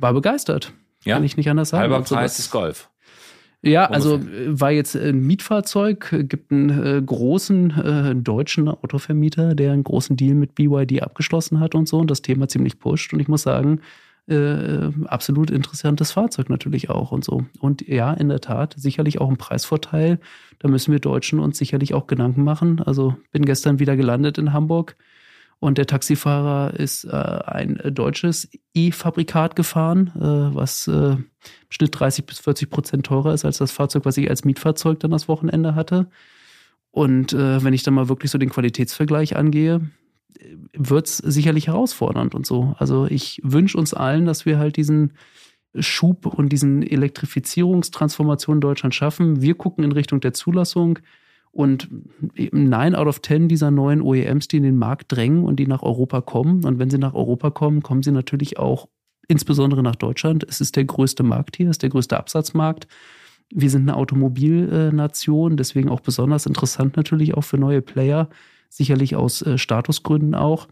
war begeistert. Ja? Kann ich nicht anders sagen. Halber Also Preis des Golf. ja, also äh, war jetzt ein Mietfahrzeug, gibt einen äh, großen äh, deutschen Autovermieter, der einen großen Deal mit BYD abgeschlossen hat und so und das Thema ziemlich pusht. Und ich muss sagen, äh, absolut interessantes Fahrzeug natürlich auch und so. Und ja, in der Tat, sicherlich auch ein Preisvorteil. Da müssen wir Deutschen uns sicherlich auch Gedanken machen. Also bin gestern wieder gelandet in Hamburg und der Taxifahrer ist äh, ein deutsches E-Fabrikat gefahren, äh, was äh, im Schnitt 30 bis 40 Prozent teurer ist als das Fahrzeug, was ich als Mietfahrzeug dann das Wochenende hatte. Und äh, wenn ich dann mal wirklich so den Qualitätsvergleich angehe, wird es sicherlich herausfordernd und so. Also ich wünsche uns allen, dass wir halt diesen Schub und diesen Elektrifizierungstransformation in Deutschland schaffen. Wir gucken in Richtung der Zulassung und eben nine out of ten dieser neuen OEMs, die in den Markt drängen und die nach Europa kommen. Und wenn sie nach Europa kommen, kommen sie natürlich auch insbesondere nach Deutschland. Es ist der größte Markt hier, es ist der größte Absatzmarkt. Wir sind eine Automobilnation, deswegen auch besonders interessant natürlich auch für neue Player, sicherlich aus äh, Statusgründen auch,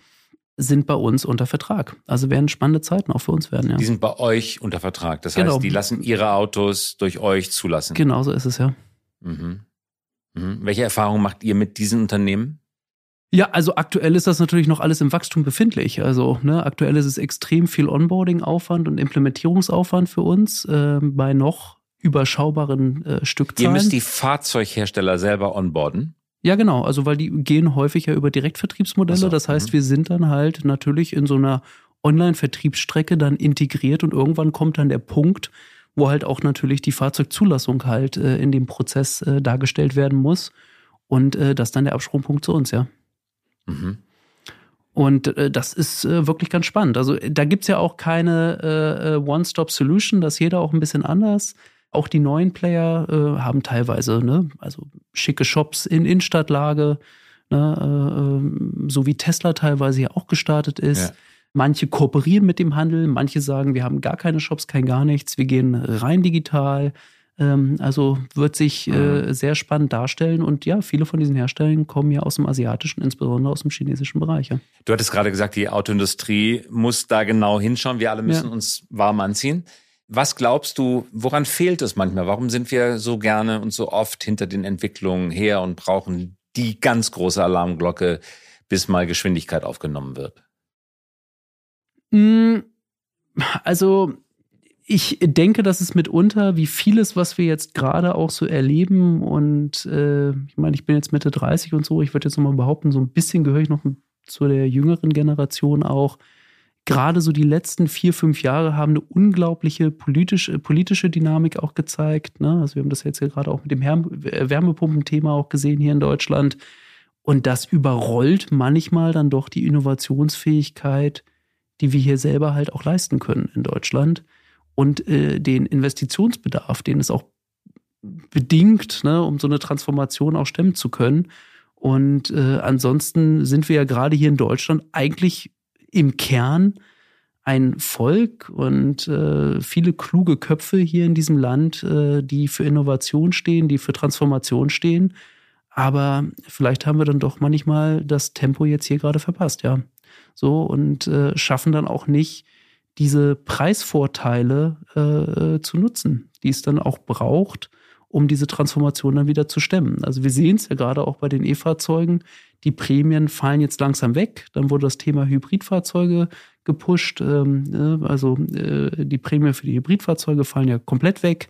sind bei uns unter Vertrag. Also werden spannende Zeiten auch für uns werden, ja. Die sind bei euch unter Vertrag. Das Genau. heißt, die lassen ihre Autos durch euch zulassen. Genau so ist es ja. Mhm. Mhm. Welche Erfahrungen macht ihr mit diesen Unternehmen? Ja, also aktuell ist das natürlich noch alles im Wachstum befindlich. Also ne, aktuell ist es extrem viel Onboarding-Aufwand und Implementierungsaufwand für uns äh, bei noch überschaubaren äh, Stückzahlen. Ihr müsst die Fahrzeughersteller selber onboarden? Ja, genau. Also weil die gehen häufig ja über Direktvertriebsmodelle. So, das heißt, mhm. wir sind dann halt natürlich in so einer Online-Vertriebsstrecke dann integriert und irgendwann kommt dann der Punkt, wo halt auch natürlich die Fahrzeugzulassung halt äh, in dem Prozess äh, dargestellt werden muss. Und äh, das ist dann der Absprungpunkt zu uns, ja. Mhm. Und äh, das ist äh, wirklich ganz spannend. Also da gibt's ja auch keine äh, One-Stop-Solution, das ist jeder auch ein bisschen anders. Auch die neuen Player äh, haben teilweise, ne, also schicke Shops in Innenstadtlage, ne, äh, äh so wie Tesla teilweise ja auch gestartet ist. Ja. Manche kooperieren mit dem Handel, manche sagen, wir haben gar keine Shops, kein gar nichts, wir gehen rein digital. Ähm, also wird sich äh, mhm. sehr spannend darstellen. Und ja, viele von diesen Herstellern kommen ja aus dem asiatischen, insbesondere aus dem chinesischen Bereich. Ja. Du hattest gerade gesagt, die Autoindustrie muss da genau hinschauen. Wir alle müssen ja. uns warm anziehen. Was glaubst du, woran fehlt es manchmal? Warum sind wir so gerne und so oft hinter den Entwicklungen her und brauchen die ganz große Alarmglocke, bis mal Geschwindigkeit aufgenommen wird? Hm, also ich denke, dass es mitunter, wie vieles, was wir jetzt gerade auch so erleben, und äh, ich meine, ich bin jetzt Mitte 30 und so, ich würde jetzt nochmal behaupten, so ein bisschen gehöre ich noch zu der jüngeren Generation auch. Gerade so die letzten vier, fünf Jahre haben eine unglaubliche politische, politische Dynamik auch gezeigt. Ne? Also wir haben das jetzt ja gerade auch mit dem Wärmepumpenthema auch gesehen hier in Deutschland. Und das überrollt manchmal dann doch die Innovationsfähigkeit, die wir hier selber halt auch leisten können in Deutschland und äh, den Investitionsbedarf, den es auch bedingt, ne, um so eine Transformation auch stemmen zu können. Und äh, ansonsten sind wir ja gerade hier in Deutschland eigentlich im Kern ein Volk und äh, viele kluge Köpfe hier in diesem Land, äh, die für Innovation stehen, die für Transformation stehen. Aber vielleicht haben wir dann doch manchmal das Tempo jetzt hier gerade verpasst, ja. So und äh, schaffen dann auch nicht diese Preisvorteile äh, äh, zu nutzen, die es dann auch braucht, um diese Transformation dann wieder zu stemmen. Also wir sehen es ja gerade auch bei den E-Fahrzeugen, die Prämien fallen jetzt langsam weg. Dann wurde das Thema Hybridfahrzeuge gepusht. Ähm, ne, also äh, die Prämien für die Hybridfahrzeuge fallen ja komplett weg.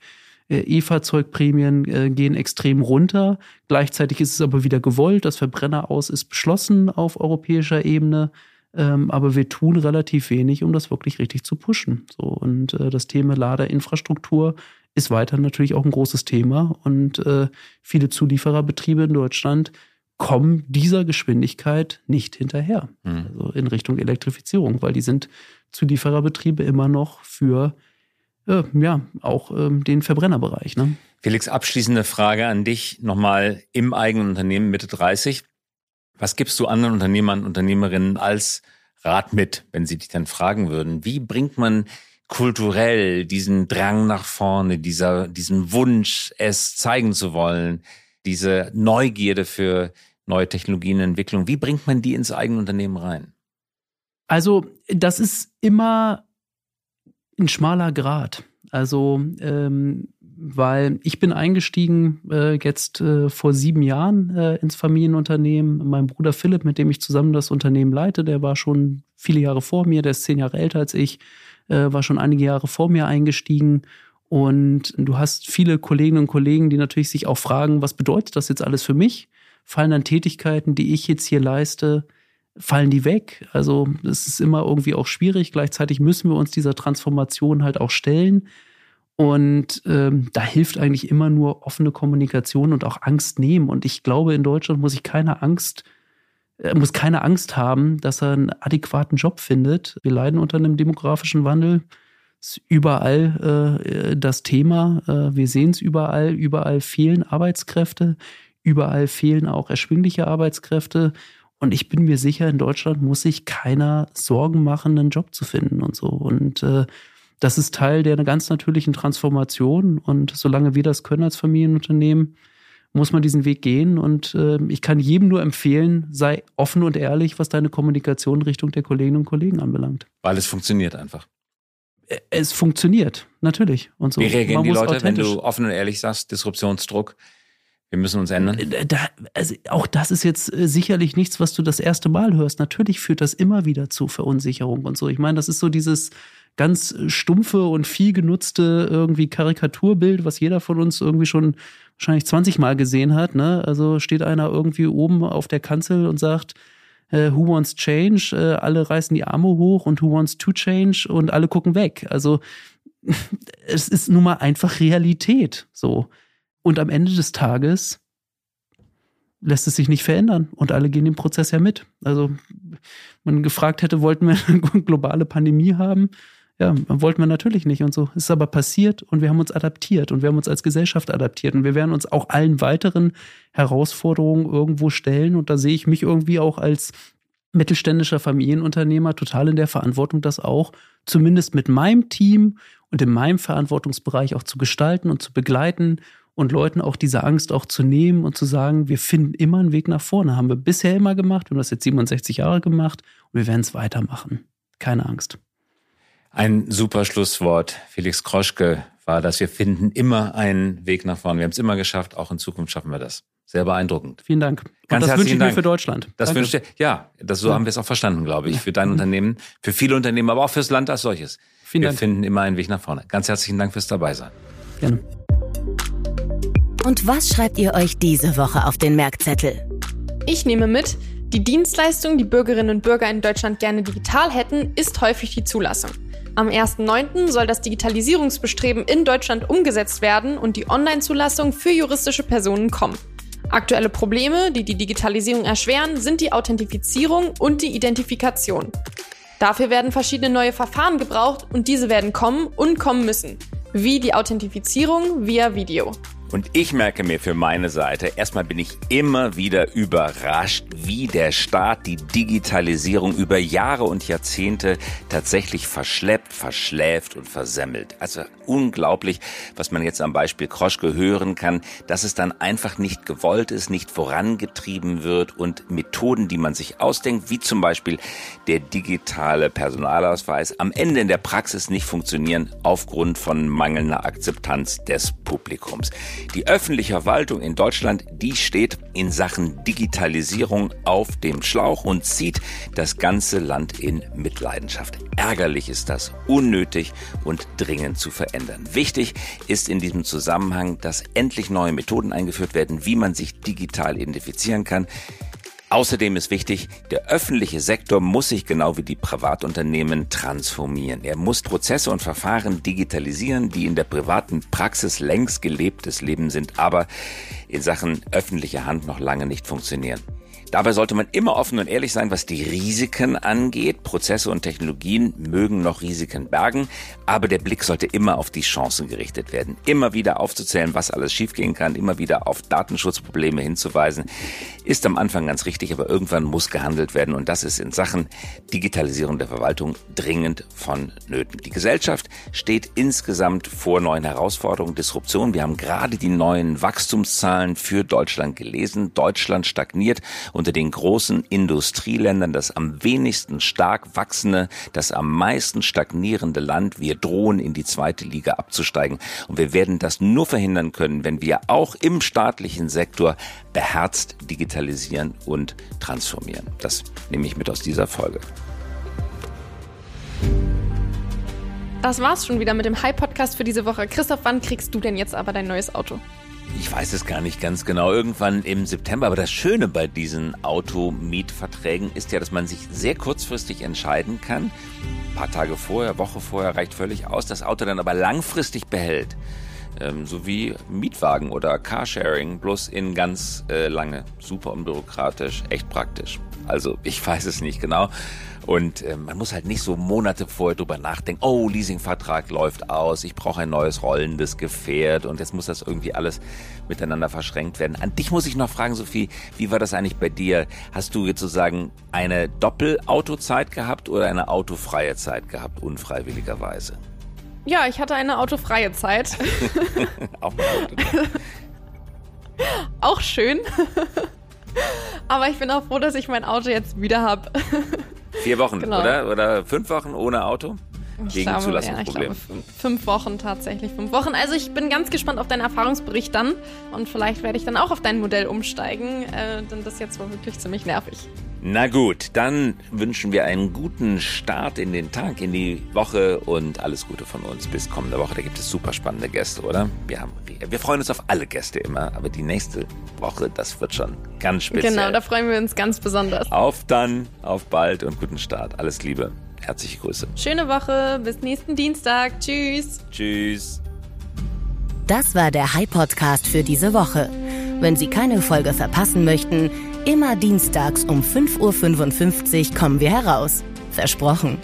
Äh, E-Fahrzeugprämien äh, gehen extrem runter. Gleichzeitig ist es aber wieder gewollt. Das Verbrenner aus ist beschlossen auf europäischer Ebene. Ähm, aber wir tun relativ wenig, um das wirklich richtig zu pushen. So, und das Thema Ladeinfrastruktur ist weiter natürlich auch ein großes Thema. Und äh, viele Zuliefererbetriebe in Deutschland kommen dieser Geschwindigkeit nicht hinterher. Mhm. Also in Richtung Elektrifizierung, weil die sind Zuliefererbetriebe immer noch für äh, ja auch ähm, den Verbrennerbereich. Ne? Felix, abschließende Frage an dich nochmal im eigenen Unternehmen Mitte 30. Was gibst du anderen Unternehmern, Unternehmerinnen als Rat mit, wenn sie dich dann fragen würden? Wie bringt man kulturell diesen Drang nach vorne, dieser, diesen Wunsch, es zeigen zu wollen, diese Neugierde für neue Technologien, Entwicklung, wie bringt man die ins eigene Unternehmen rein? Also, das ist immer ein schmaler Grad. Also, ähm, weil ich bin eingestiegen äh, jetzt äh, vor sieben Jahren äh, ins Familienunternehmen. Mein Bruder Philipp, mit dem ich zusammen das Unternehmen leite, der war schon viele Jahre vor mir, der ist zehn Jahre älter als ich, äh, war schon einige Jahre vor mir eingestiegen. Und du hast viele Kolleginnen und Kollegen, die natürlich sich auch fragen, was bedeutet das jetzt alles für mich? Fallen dann Tätigkeiten, die ich jetzt hier leiste, fallen die weg? Also es ist immer irgendwie auch schwierig. Gleichzeitig müssen wir uns dieser Transformation halt auch stellen. Und ähm, da hilft eigentlich immer nur offene Kommunikation und auch Angst nehmen. Und ich glaube, in Deutschland muss ich keine Angst, äh, muss keine Angst haben, dass er einen adäquaten Job findet. Wir leiden unter einem demografischen Wandel. Ist überall äh, das Thema. Äh, wir sehen es überall. Überall fehlen Arbeitskräfte. Überall fehlen auch erschwingliche Arbeitskräfte. Und ich bin mir sicher, in Deutschland muss sich keiner Sorgen machen, einen Job zu finden und so. Und äh, das ist Teil der ganz natürlichen Transformation. Und solange wir das können als Familienunternehmen, muss man diesen Weg gehen. Und äh, ich kann jedem nur empfehlen, sei offen und ehrlich, was deine Kommunikation Richtung der Kolleginnen und Kollegen anbelangt. Weil es funktioniert einfach. Es funktioniert, natürlich. Und so. Wie reagieren die Leute, wenn du offen und ehrlich sagst, Disruptionsdruck? Wir müssen uns ändern. Da, also auch das ist jetzt äh, sicherlich nichts, was du das erste Mal hörst. Natürlich führt das immer wieder zu Verunsicherung und so. Ich meine, das ist so dieses ganz stumpfe und viel genutzte irgendwie Karikaturbild, was jeder von uns irgendwie schon wahrscheinlich 20 Mal gesehen hat. Ne? Also steht einer irgendwie oben auf der Kanzel und sagt, äh, Who wants change? Äh, alle reißen die Arme hoch und Who wants to change? Und alle gucken weg. Also es ist nun mal einfach Realität. So. Und am Ende des Tages lässt es sich nicht verändern und alle gehen den Prozess ja mit. Also man gefragt hätte, wollten wir eine globale Pandemie haben? Ja, wollten wir natürlich nicht und so. Es ist aber passiert und wir haben uns adaptiert und wir haben uns als Gesellschaft adaptiert und wir werden uns auch allen weiteren Herausforderungen irgendwo stellen und da sehe ich mich irgendwie auch als mittelständischer Familienunternehmer total in der Verantwortung, das auch zumindest mit meinem Team und in meinem Verantwortungsbereich auch zu gestalten und zu begleiten und Leuten auch diese Angst auch zu nehmen und zu sagen, wir finden immer einen Weg nach vorne. Haben wir bisher immer gemacht, wir haben das jetzt 67 Jahre gemacht und wir werden es weitermachen. Keine Angst. Ein super Schlusswort, Felix Kroschke, war, dass wir finden immer einen Weg nach vorne. Wir haben es immer geschafft, auch in Zukunft schaffen wir das. Sehr beeindruckend. Vielen Dank. Und Ganz das wünsche ich Dank. mir für Deutschland. Das Danke. wünsche ich, ja, das, so Ja. haben wir es auch verstanden, glaube ich, Ja. für dein Mhm. Unternehmen, für viele Unternehmen, aber auch fürs Land als solches. Vielen wir Dank. finden immer einen Weg nach vorne. Ganz herzlichen Dank fürs Dabeisein. Gerne. Und was schreibt ihr euch diese Woche auf den Merkzettel? Ich nehme mit, die Dienstleistung, die Bürgerinnen und Bürger in Deutschland gerne digital hätten, ist häufig die Zulassung. Am 1.9. soll das Digitalisierungsbestreben in Deutschland umgesetzt werden und die Online-Zulassung für juristische Personen kommen. Aktuelle Probleme, die die Digitalisierung erschweren, sind die Authentifizierung und die Identifikation. Dafür werden verschiedene neue Verfahren gebraucht und diese werden kommen und kommen müssen, wie die Authentifizierung via Video. Und ich merke mir für meine Seite, erstmal bin ich immer wieder überrascht, wie der Staat die Digitalisierung über Jahre und Jahrzehnte tatsächlich verschleppt, verschläft und versemmelt. Also unglaublich, was man jetzt am Beispiel Kroschke hören kann, dass es dann einfach nicht gewollt ist, nicht vorangetrieben wird und Methoden, die man sich ausdenkt, wie zum Beispiel der digitale Personalausweis, am Ende in der Praxis nicht funktionieren aufgrund von mangelnder Akzeptanz des Publikums. Die öffentliche Verwaltung in Deutschland, die steht in Sachen Digitalisierung auf dem Schlauch und zieht das ganze Land in Mitleidenschaft. Ärgerlich ist das, unnötig und dringend zu verändern. Wichtig ist in diesem Zusammenhang, dass endlich neue Methoden eingeführt werden, wie man sich digital identifizieren kann. Außerdem ist wichtig, der öffentliche Sektor muss sich genau wie die Privatunternehmen transformieren. Er muss Prozesse und Verfahren digitalisieren, die in der privaten Praxis längst gelebtes Leben sind, aber in Sachen öffentliche Hand noch lange nicht funktionieren. Dabei sollte man immer offen und ehrlich sein, was die Risiken angeht. Prozesse und Technologien mögen noch Risiken bergen, aber der Blick sollte immer auf die Chancen gerichtet werden. Immer wieder aufzuzählen, was alles schiefgehen kann, immer wieder auf Datenschutzprobleme hinzuweisen, ist am Anfang ganz richtig, aber irgendwann muss gehandelt werden und das ist in Sachen Digitalisierung der Verwaltung dringend vonnöten. Die Gesellschaft steht insgesamt vor neuen Herausforderungen, Disruption. Wir haben gerade die neuen Wachstumszahlen für Deutschland gelesen. Deutschland stagniert unter den großen Industrieländern das am wenigsten stark wachsende, das am meisten stagnierende Land. Wir drohen in die zweite Liga abzusteigen. Und wir werden das nur verhindern können, wenn wir auch im staatlichen Sektor beherzt digitalisieren und transformieren. Das nehme ich mit aus dieser Folge. Das war's schon wieder mit dem High-Podcast für diese Woche. Christoph, wann kriegst du denn jetzt aber dein neues Auto? Ich weiß es gar nicht ganz genau, irgendwann im September. Aber das Schöne bei diesen Automietverträgen ist ja, dass man sich sehr kurzfristig entscheiden kann. Ein paar Tage vorher, Woche vorher reicht völlig aus, das Auto dann aber langfristig behält. Ähm, so wie Mietwagen oder Carsharing, bloß in ganz äh, lange. Super unbürokratisch, echt praktisch. Also ich weiß es nicht genau. Und äh, man muss halt nicht so Monate vorher drüber nachdenken, oh, Leasingvertrag läuft aus, ich brauche ein neues rollendes Gefährt und jetzt muss das irgendwie alles miteinander verschränkt werden. An dich muss ich noch fragen, Sophie, wie war das eigentlich bei dir? Hast du jetzt sozusagen eine Doppelautozeit gehabt oder eine autofreie Zeit gehabt, unfreiwilligerweise? Ja, ich hatte eine autofreie Zeit. Auch mal Auto. auch schön. Aber ich bin auch froh, dass ich mein Auto jetzt wieder habe. Vier Wochen, Genau. oder? Oder fünf Wochen ohne Auto? wegen glaube. Ja, ich glaube, fünf Wochen tatsächlich, fünf Wochen. Also ich bin ganz gespannt auf deinen Erfahrungsbericht dann und vielleicht werde ich dann auch auf dein Modell umsteigen, äh, denn das jetzt war wirklich ziemlich nervig. Na gut, dann wünschen wir einen guten Start in den Tag, in die Woche und alles Gute von uns bis kommende Woche. Da gibt es super spannende Gäste, oder? Wir, haben, wir freuen uns auf alle Gäste immer, aber die nächste Woche, das wird schon ganz speziell. Genau, da freuen wir uns ganz besonders. Auf dann, auf bald und guten Start. Alles Liebe. Herzliche Grüße. Schöne Woche, bis nächsten Dienstag. Tschüss. Tschüss. Das war der High Podcast für diese Woche. Wenn Sie keine Folge verpassen möchten, immer dienstags um 5.55 Uhr kommen wir heraus. Versprochen.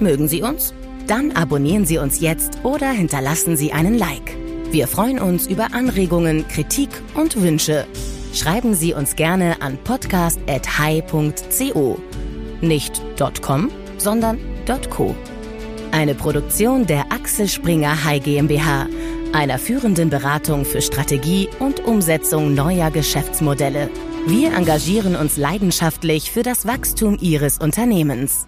Mögen Sie uns? Dann abonnieren Sie uns jetzt oder hinterlassen Sie einen Like. Wir freuen uns über Anregungen, Kritik und Wünsche. Schreiben Sie uns gerne an podcast.hi.co. Nicht .com, sondern .co. Eine Produktion der Axel Springer High GmbH, einer führenden Beratung für Strategie und Umsetzung neuer Geschäftsmodelle. Wir engagieren uns leidenschaftlich für das Wachstum Ihres Unternehmens.